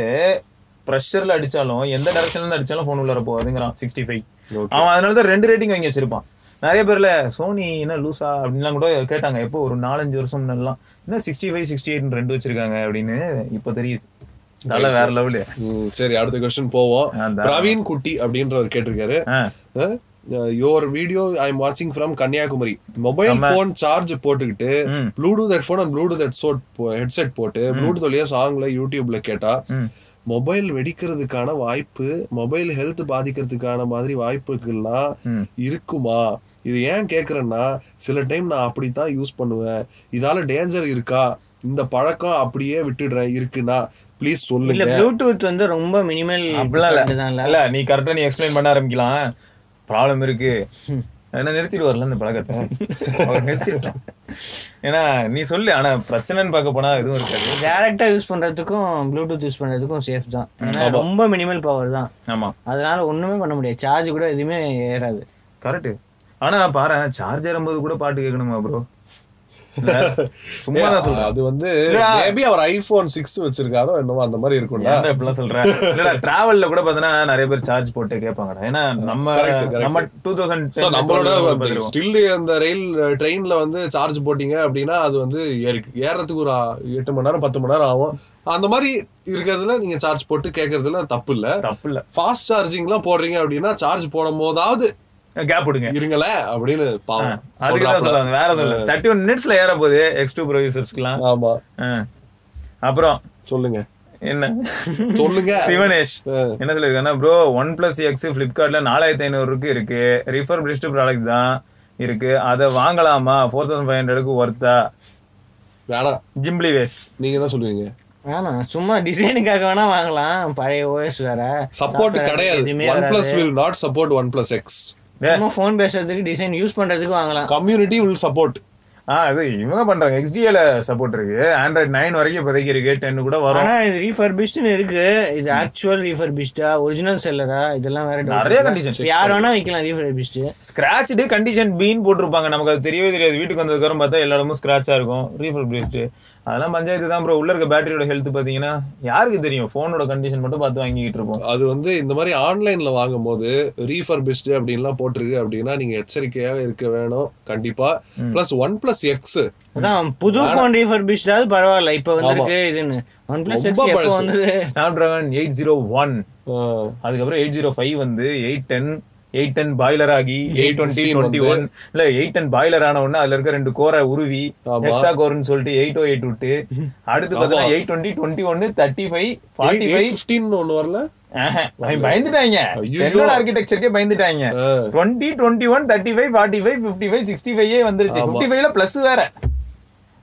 ப்ரெஷர்ல அடிச்சாலும் எந்த டைரக்ஷன்ல இருந்து அடிச்சாலும் போன் உள்ள போகுதுங்கிறான் சிக்ஸ்டி ஃபைவ். அவன் அதனால தான் ரெண்டு ரேட்டிங் வாங்கி வச்சிருப்பான். நிறைய பேர்ல சோனி என்ன லூசா? அப்படின்லாம் கூட கேட்டாங்க. எப்போ? ஒரு நாலஞ்சு வருஷம் முன்னெல்லாம். என்ன சிக்ஸ்டி ஃபைவ் சிக்ஸ்டி எயிட் ரெண்டு வச்சிருக்காங்க அப்படின்னு இப்போ தெரியுது. நல்ல வேற லெவலு சரி அடுத்த கொஸ்டின் போவோம். பிரவீன் குட்டி அப்படின்றவர் கேட்டிருக்காரு. யோர் வீடியோ ஐ எம் வாட்சிங் from Kanyakumari. Mobile phone charge போட்டுக்கிட்டு. Bluetooth headphone and Bluetooth headset headset போட்டு ப்ளூடூத் வழியா சாங்ல யூடியூப்ல கேட்டா. மொபைல் வெடிக்கிறதுக்கான வாய்ப்பு மொபைல் ஹெல்த் பாதிக்கிறதுக்கான மாதிரி வாய்ப்புகள்லாம். இருக்குமா? இது ஏன் கேக்குறேன்னா சில டைம் நான் அப்படித்தான் யூஸ் பண்ணுவேன். இதால டேஞ்சர் இருக்கா? இந்த பழக்கம் அப்படியே விட்டுடுறேன். இருக்குன்னா ப்ளீஸ் இல்ல சொல்லுங்க ப்ளூடூத் வந்து ரொம்ப மினிமல் அப்படிலாம் இல்ல. இல்ல நீ கரெக்டா நீ எக்ஸ்பிளைன் பண்ண ஆரம்பிக்கலாம். ப்ராப்ளம் இருக்கு. என்ன நிறுத்திட்டு வரல இந்த பழக்கத்தை. அவர் நிறுத்திட்டான் ஏன்னா நீ சொல்லு ஆனா பிரச்சனைன்னு பார்க்க போனா எதுவும் இருக்காது. டைரக்டா யூஸ் பண்றதுக்கும் ப்ளூடூத் யூஸ் பண்றதுக்கும் சேஃப் தான். ஏன்னா ரொம்ப மினிமல் பவர் தான். ஆமா. அதனால ஒண்ணுமே பண்ண முடியாது. சார்ஜ் கூட எதுவுமே ஏறாது. கரெக்ட் ஆனா பாரு சார்ஜ் ஏறும்போது கூட பாட்டு கேட்கணுமா ப்ரோ சும்மா சொல்றேன். அது வந்து. மேபி அவர் ஐபோன் சிக்ஸ் வச்சிருக்காரோ என்னமோ அந்த மாதிரி இருக்கும்டா. ஏன்டா இப்படிலாம் சொல்றேன் இல்லடா டிராவல்ல கூட பாத்தீங்கன்னா நிறைய பேர் சார்ஜ் போட்டு கேட்பாங்கடா. ஏன்னா நம்ம. நம்ம டூ தௌசண்ட் நம்மளோட ஸ்டில் அந்த ரயில் ட்ரெயின்ல வந்து சார்ஜ் போட்டீங்க அப்படின்னா அது வந்து ஏறி- ஏறதுக்கு ஒரு எட்டு மணி நேரம் பத்து மணி நேரம் ஆகும். அந்த மாதிரி இருக்கிறதுல நீங்க சார்ஜ் போட்டு கேட்கறதுல தப்பு இல்ல. தப்பு இல்ல. ஃபாஸ்ட் சார்ஜிங்லாம் போடுறீங்க அப்படின்னா சார்ஜ் போடும் போதாவது கேப் விடுங்க. இருங்களேன் அப்படின்னு பாவம். அதுக்கு தான். சொல்லுவாங்க வேற எதுவும் இல்ல. தேர்ட்டி ஒன் மினிட்ஸ்ல ஏற போகுது எக்ஸ் டூ ப்ரொடியூசர்ஸ்க்குலாம் ஆமா. அப்புறம் சொல்லுங்க. என்ன? சொல்லுங்க. சிவனேஷ். என்ன சொல்லிருக்காங்கன்னா ப்ரோ ஒன் பிளஸ் எக்ஸ் பிளிப்கார்ட்ல நாலாயிரத்தி ஐநூறுக்கு இருக்கு. ரிஃபர் பிரிஸ்ட் ப்ராடக்ட் தான் இருக்கு. அதை வாங்கலாமா? ஃபோர் தௌசண்ட் ஃபைவ் ஹண்ட்ரடுக்கு ஒர்த்தா வேணாம். ஜிம்ப்ளி வேஸ்ட் நீங்க என்ன சொல்லுவீங்க? வேணாம். சும்மா டிசைனுக்காக வேணா வாங்கலாம். பழைய ஓஎஸ் வேற. சப்போர்ட் கிடையாது. OnePlus will not support OnePlus X சும்மா ஃபோன் பேசுறதுக்கு டிசைன் யூஸ் பண்றதுக்கு வாங்கலாம். கம்யூனிட்டி வில் சப்போர்ட் ஆ அது இவங்க பண்றாங்க. XDA ல சப்போர்ட் இருக்கு. ஆண்ட்ராய்ட் நைன் வரைக்கும் இப்போதைக்கு இருக்கு. டென் கூட வரும். ஆனா இது ரீஃபர்பிஷ்ட்னு இருக்கு. இது ஆக்சுவல் ரீஃபர்பிஷ்டா ஒரிஜினல் செல்லரா இதெல்லாம் வேற நிறைய condition. யார் வேணா வைக்கலாம் ரீஃபர்பிஷ்ட் ஸ்கிராட்ச்டு கண்டிஷன் பீன் போட்டிருப்பாங்க. நமக்கு அது தெரியவே தெரியாது. வீட்டுக்கு வந்ததுக்கப்புறம் பார்த்தா எல்லா இடமும் ஸ்கிராட்சா இருக்கும். ரீஃபர் பிரிஸ்ட் அதெல்லாம் பஞ்சாயத்து தான் ப்ரோ உள்ள இருக்க பேட்டரியோட ஹெல்த் பாத்தீங்கன்னா யாருக்கு தெரியும்? ஃபோனோட கண்டிஷன் மட்டும் பார்த்து வாங்கிட்டு இருப்போம். அது வந்து இந்த மாதிரி ஆன்லைன்ல வாங்கும் போது ரீஃபர்பிஸ்ட் அப்படின்லாம் போட்டிருக்கு அப்படின்னா நீங்க எச்சரிக்கையாக இருக்க வேணும். கண்டிப்பா. பிளஸ் ஒன் பிளஸ் எக்ஸ் அதான் புது ஃபோன் ரீஃபர்பிஷ்டாவது பரவாயில்ல. இப்ப வந்திருக்கு இதுன்னு ஒன் பிளஸ் எக்ஸ் எப்போ. வந்தது? Snapdragon eight zero one அதுக்கப்புறம் எயிட் ஜீரோ ஃபைவ் வந்து eight ten eight ten boiler ஆகி எயிட் டுவெண்ட்டி 815 டுவெண்ட்டி ஒன் இல்ல எயிட் டென் பாய்லர் ஆன உடனே அதுல இருக்க ரெண்டு கோரை உருவி ஆமா. எக்ஸா கோர்னு சொல்லிட்டு எயிட் ஓ எயிட் விட்டு அடுத்து பார்த்தா எயிட் டுவெண்ட்டி டுவெண்ட்டி ஒன்னு thirty five forty five fifteen ஒன்னு வரல? பயந்துட்டாங்க. என்னோட ஆர்கிடெக்சருக்கே பயந்துட்டாங்க. Twenty twenty one thirty five forty five fifty five sixty five வந்துருச்சு. ஃபிஃப்டி ஃபைவ்ல பிளஸ் வேற.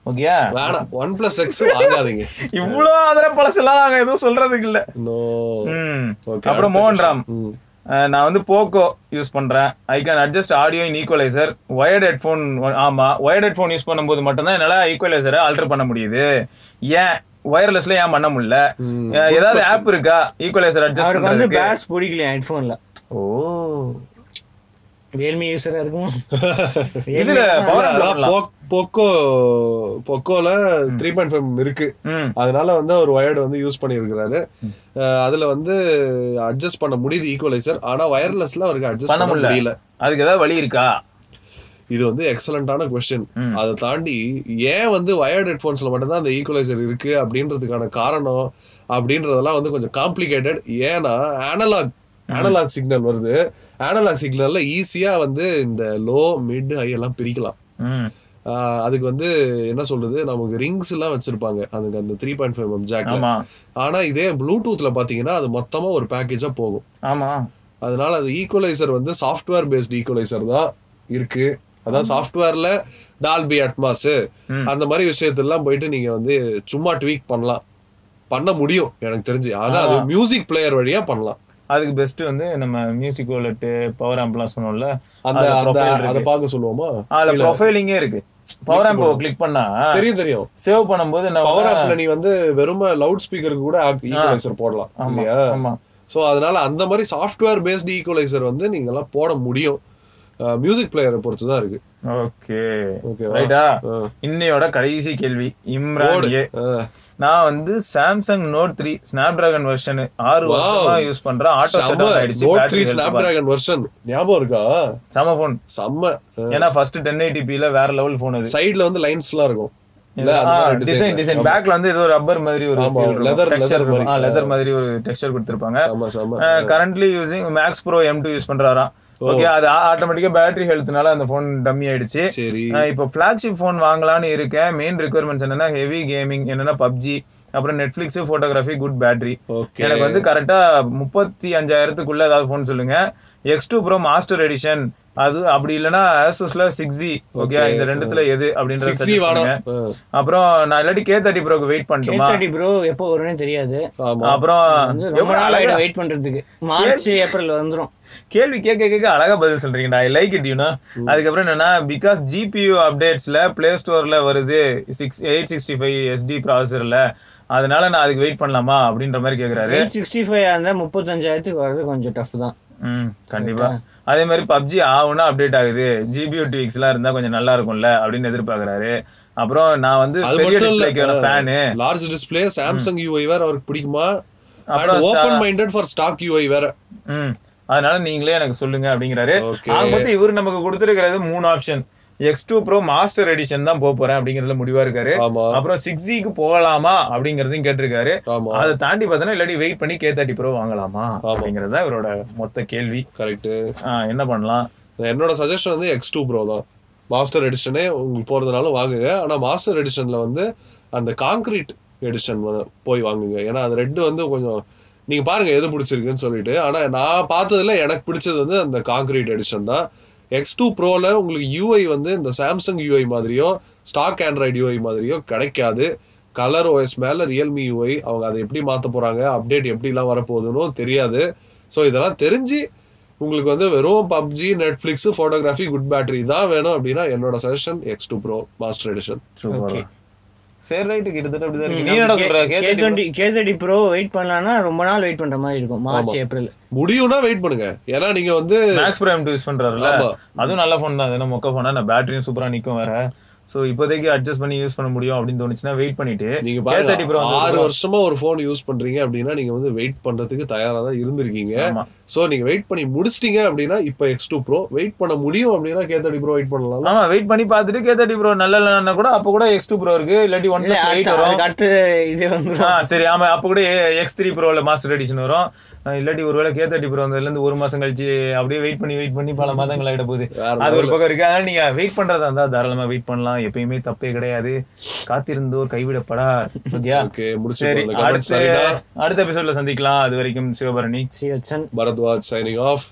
ஓகேயா? வேணாம். ஒன் பிளஸ் எக்ஸ் வாங்காதீங்க. இவ்வளவு அதர பழசெல்லாம் எதுவும் சொல்றதுக்கு இல்ல. அப்புறம் மோகன் ராம் நான் வந்து போக்கோ யூஸ் பண்றேன். I can adjust audio in equalizer wired headphone ஆமா ஒயர்ட் ஹெட்ஃபோன் யூஸ் பண்ணும்போது மட்டும்தான் என்னால ஈக்குவலைசரை ஆல்டர் பண்ண முடியுது. ஏன்? ஒயர்லெஸ்ல ஏன் பண்ண முடியல? ஏதாவது ஆப் இருக்கா? ஈக்குவலைசர் அட்ஜஸ்ட் வந்து பேஸ் பிடிக்கலையா ஹெட்ஃபோன்ல ஓ. ரியல்மி யூஸரா இருக்கும் இதுல போக்கோ போக்கோல த்ரீ பாயிண்ட் ஃபைவ் இருக்கு. அதனால வந்து அவர் ஒயர்டு வந்து யூஸ் பண்ணியிருக்கிறாரு. அதுல வந்து அட்ஜஸ்ட் பண்ண முடியுது ஈக்குவலைசர் ஆனா வயர்லெஸ்ல அவருக்கு அட்ஜஸ்ட் பண்ண முடியல. அதுக்கு ஏதாவது வழி இருக்கா? இது வந்து எக்ஸலண்டான கொஸ்டின் அதை தாண்டி ஏன் வந்து வயர்ட் ஹெட்ஃபோன்ஸ்ல மட்டும்தான் அந்த ஈக்குவலைசர் இருக்கு அப்படின்றதுக்கான காரணம் அப்படின்றதெல்லாம் வந்து கொஞ்சம் காம்ப்ளிகேட்டட் ஏன்னா அனலாக் அனலாக் சிக்னல் வருது. அனலாக் சிக்னல்ல ஈஸியா வந்து இந்த லோ மிட் ஹை எல்லாம் பிரிக்கலாம். அதுக்கு வந்து என்ன சொல்றது? நமக்கு ரிங்ஸ் எல்லாம் வச்சிருப்பாங்க. அதுக்கு அந்த த்ரீ பாயிண்ட் ஃபைவ் ஆமா. ஆனா இதே ப்ளூடூத்ல பாத்தீங்கன்னா அது மொத்தமா ஒரு பேக்கேஜா போகும். ஆமா. அதனால அது ஈக்குவலைசர் வந்து சாஃப்ட்வேர் பேஸ்ட் ஈக்குவலைசர் தான் இருக்கு. அதான் சாஃப்ட்வேர்ல டால்பி அட்மாஸ் அந்த மாதிரி விஷயத்தெல்லாம் போயிட்டு நீங்க வந்து சும்மா ட்வீக் பண்ணலாம். பண்ண முடியும் எனக்கு தெரிஞ்சு. ஆனா அது மியூசிக் பிளேயர் வழியா பண்ணலாம். அதுக்கு பெஸ்ட் வந்து நம்ம மியூசிக் வாலெட்டு பவர் ஆம்ப்லாம் சொன்னோம்ல அந்த அதை. பார்க்க சொல்லுவோமா? அதுல ப்ரொஃபைலிங்கே இருக்கு. பவர் ஆம்ப் கிளிக் பண்ணா தெரியும் தெரியும். சேவ் பண்ணும்போது பவர் ஆப்ல நீ வந்து வெறும் லவுட் ஸ்பீக்கருக்கு கூட ஈக்குவலைசர் போடலாம் இல்லையா? ஆமா. சோ அதனால அந்த மாதிரி சாஃப்ட்வேர் பேஸ்ட் ஈக்குவலைசர் வந்து நீங்க எல்லாம் போட முடியும். மியூசிக் பிளேயரை பொறுத்து தான் இருக்கு. ஓகே ஓகேவா? ரைட்டா. இன்னையோட கடைசி கேள்வி இம்ரான். நான் வந்து Samsung Note three Snapdragon version ஆறு. வருஷமா யூஸ் பண்றேன். ஆட்டோ ஷட் ஆயிடுச்சு Note three Snapdragon version ஞாபகம் இருக்கா? செம போன் செம்ம ஏன்னா ஃபர்ஸ்ட் டென் எயிட்டிபில வேற லெவல் போன் அது. சைடுல வந்து லைன்ஸ் எல்லாம் இருக்கும். டிசைன். டிசைன். பேக்ல வந்து ஏதோ ரப்பர் மாதிரி ஒரு மாதிரி. லெதர் மாதிரி ஒரு டெக்ஸ்சர் கொடுத்திருப்பாங்க. Currently using Max Pro M two use பண்றாராம். Okay அது ஆட்டோமேட்டிக்கா பேட்டரி ஹெல்த்னால அந்த போன் டம்மி ஆயிடுச்சு. இப்போ ஃபிளாக்ஷிப் ஃபோன் வாங்கலாம்னு இருக்கேன். மெயின் ரெக்குயர்மெண்ட்ஸ் என்னன்னா ஹெவி கேமிங் என்னன்னா பப்ஜி அப்புறம் நெட்ஃபிளிக்ஸ் ஃபோட்டோகிராஃபி குட் பேட்டரி எனக்கு வந்து கரெக்டா முப்பத்தி அஞ்சாயிரத்துக்குள்ள ஏதாவது ஃபோன் சொல்லுங்க. X two pro master edition அது அப்படி இல்லைன்னா ஆசூஸ்ல சிக்ஸ் ஜி ஓகே. இந்த ரெண்டுத்துல எது அப்படின்றத அப்புறம் நான் இல்லாட்டி கே தேர்ட்டி ப்ரோக்கு வெயிட் பண்ணட்டுமா? கேத்தடி ப்ரோ எப்போ வரும்னு தெரியாது. அப்புறம் ரொம்ப நாள் ஆயிடும் வெயிட் பண்றதுக்கு. மார்ச் ஏப்ரல் வந்துரும். கேள்வி கேட்க கேட்க அழகா பதில் சொல்றீங்கடா. ஐ லைக் இட் யூனா அதுக்கப்புறம் என்னன்னா பிகாஸ் ஜிபியூ அப்டேட்ஸ்ல பிளே ஸ்டோர்ல வருது six eight sixty five SD ப்ராசஸர்ல அதனால நான் அதுக்கு வெயிட் பண்ணலாமா அப்படின்ற மாதிரி கேக்குறாரு. எயிட் சிக்ஸ்டி ஃபைவ் அந்த முப்பத்தஞ்சாயிரத்துக்கு வர்றது கொஞ்சம் டஃப் தான். ம் கண்டிப்பா. அதே மாதிரி பப்ஜி ஆகும்னா அப்டேட் ஆகுது. ஜிபியூ ட்வீக்ஸ் எல்லாம் இருந்தா கொஞ்சம் நல்லா இருக்கும்ல அப்படின்னு எதிர்பார்க்கறாரு. அப்புறம் நான் வந்து பெரிய மட்டும் டிஸ்பிளேக்கு இல்ல fan large display Samsung UI வேற அவருக்கு பிடிக்குமா? அப்புறம் open minded for stock UI வேற. ம். அதனால நீங்களே எனக்கு சொல்லுங்க அப்படிங்கிறாரு. Okay. ஆக மொத்தம் இவர் நமக்கு கொடுத்துருக்கிறது மூணு option X two pro master edition தான் போக போறேன் அப்படிங்கறதுல முடிவா இருக்காரு. அப்புறம் சிக்ஸ் ஜிக்கு போகலாமா அப்படிங்கறதையும் கேட்டிருக்காரு. அதை தாண்டி பார்த்தோன்னா இல்லாட்டி வெயிட் பண்ணி கே தேர்ட்டி ப்ரோ வாங்கலாமா அப்படிங்கிறது தான் இவரோட மொத்த கேள்வி. கரெக்ட் என்ன பண்ணலாம்? என்னோட சஜஷன் வந்து எக்ஸ் டூ ப்ரோ தான். மாஸ்டர் எடிஷனே உங்களுக்கு போறதுனாலும் வாங்குங்க. ஆனா மாஸ்டர் எடிஷன்ல வந்து அந்த கான்கிரீட் எடிஷன் போய் வாங்குங்க. ஏன்னா அது ரெட்டு வந்து கொஞ்சம் நீங்க பாருங்க எது பிடிச்சிருக்குன்னு சொல்லிட்டு. ஆனா நான் பார்த்ததுல எனக்கு பிடிச்சது வந்து அந்த கான்கிரீட் எடிஷன் தான். எக்ஸ் டூ ப்ரோல உங்களுக்கு யூஐ வந்து இந்த சாம்சங் யூஐ மாதிரியோ ஸ்டாக் ஆண்ட்ராய்டு யூஐ மாதிரியோ கிடைக்காது. கலர் ஓஎஸ் மேல ரியல்மி யூஐ அவங்க அதை எப்படி மாத்த போறாங்க அப்டேட் எப்படிலாம் வரப்போகுதுன்னு தெரியாது. ஸோ இதெல்லாம் தெரிஞ்சு உங்களுக்கு வந்து வெறும் PUBG Netflix photography good battery தான் வேணும் அப்படின்னா என்னோட suggestion X two pro master edition super சரி ரைட்டு கிட்டத்தட்ட அப்படிதான் இருக்கு. நீ என்ன சொல்ற K twenty K thirty pro wait பண்ணலாம்னா ரொம்ப நாள் வெயிட் பண்ற மாதிரி இருக்கும். மார்ச் ஏப்ரல் முடியும்னா வெயிட் பண்ணுங்க. ஏன்னா நீங்க வந்து மேக்ஸ் பிரைம் யூஸ் பண்றாருல. அதுவும் நல்ல ஃபோன் தான். அது என்ன மொக்க ஃபோனா நான் பேட்டரியும் சூப்பரா நிக்கும் வேற. சோ இப்போதைக்கு அட்ஜஸ்ட் பண்ணி யூஸ் பண்ண முடியும் அப்படின்னு தோணுச்சுன்னா வெயிட் பண்ணிட்டு நீங்க தேர்ட்டி ப்ரோ பாருங்க ஆறு வருஷமா ஒரு போன் யூஸ் பண்றீங்க அப்படின்னா நீங்க வந்து வெயிட் பண்றதுக்கு தயாரா தான் இருந்திருக்கீங்க. சோ நீங்க வெயிட் பண்ணி முடிச்சிட்டீங்க அப்படின்னா இப்போ எக்ஸ் டூ ப்ரோ வெயிட் பண்ண முடியும் அப்படின்னா கே தேர்ட்டி ப்ரோ வெயிட் பண்ணலாம். ஆமா வெயிட் பண்ணி பார்த்துட்டு கே தேர்ட்டி ப்ரோ நல்ல இல்லைன்னா கூட அப்ப கூட எக்ஸ் டூ ப்ரோ இருக்கு இல்லாட்டி ஒன் இல்ல பிளஸ் எயிட் அடுத்த- வரும். அடுத்து இது வந்துரும். ஆ சரி ஆமா அப்ப கூட எக்ஸ் த்ரீ ப்ரோல மாஸ்டர் எடிஷன் வரும். இல்லாட்டி ஒருவேளை கே தேர்ட்டி ப்ரோ வந்ததுல இருந்து ஒரு மாசம் கழிச்சு அப்படியே வெயிட் பண்ணி வெயிட் பண்ணி பல மாதங்கள் ஆயிட போகுது. அது ஒரு பக்கம் இருக்கு. அதனால நீங்க வெயிட் பண்றதா இருந்தா தாராளமா வெயிட் பண்ணலாம். எப்பயுமே தப்பே கிடையாது. காத்திருந்தோர் கைவிடப்படா ஓகேயா ஓகே முடிச்சு சரி அடுத்த அடுத்த எபிசோட்ல சந்திக்கலாம். அது வரைக்கும் Sivabharani. C Vachan Bharadwaj signing off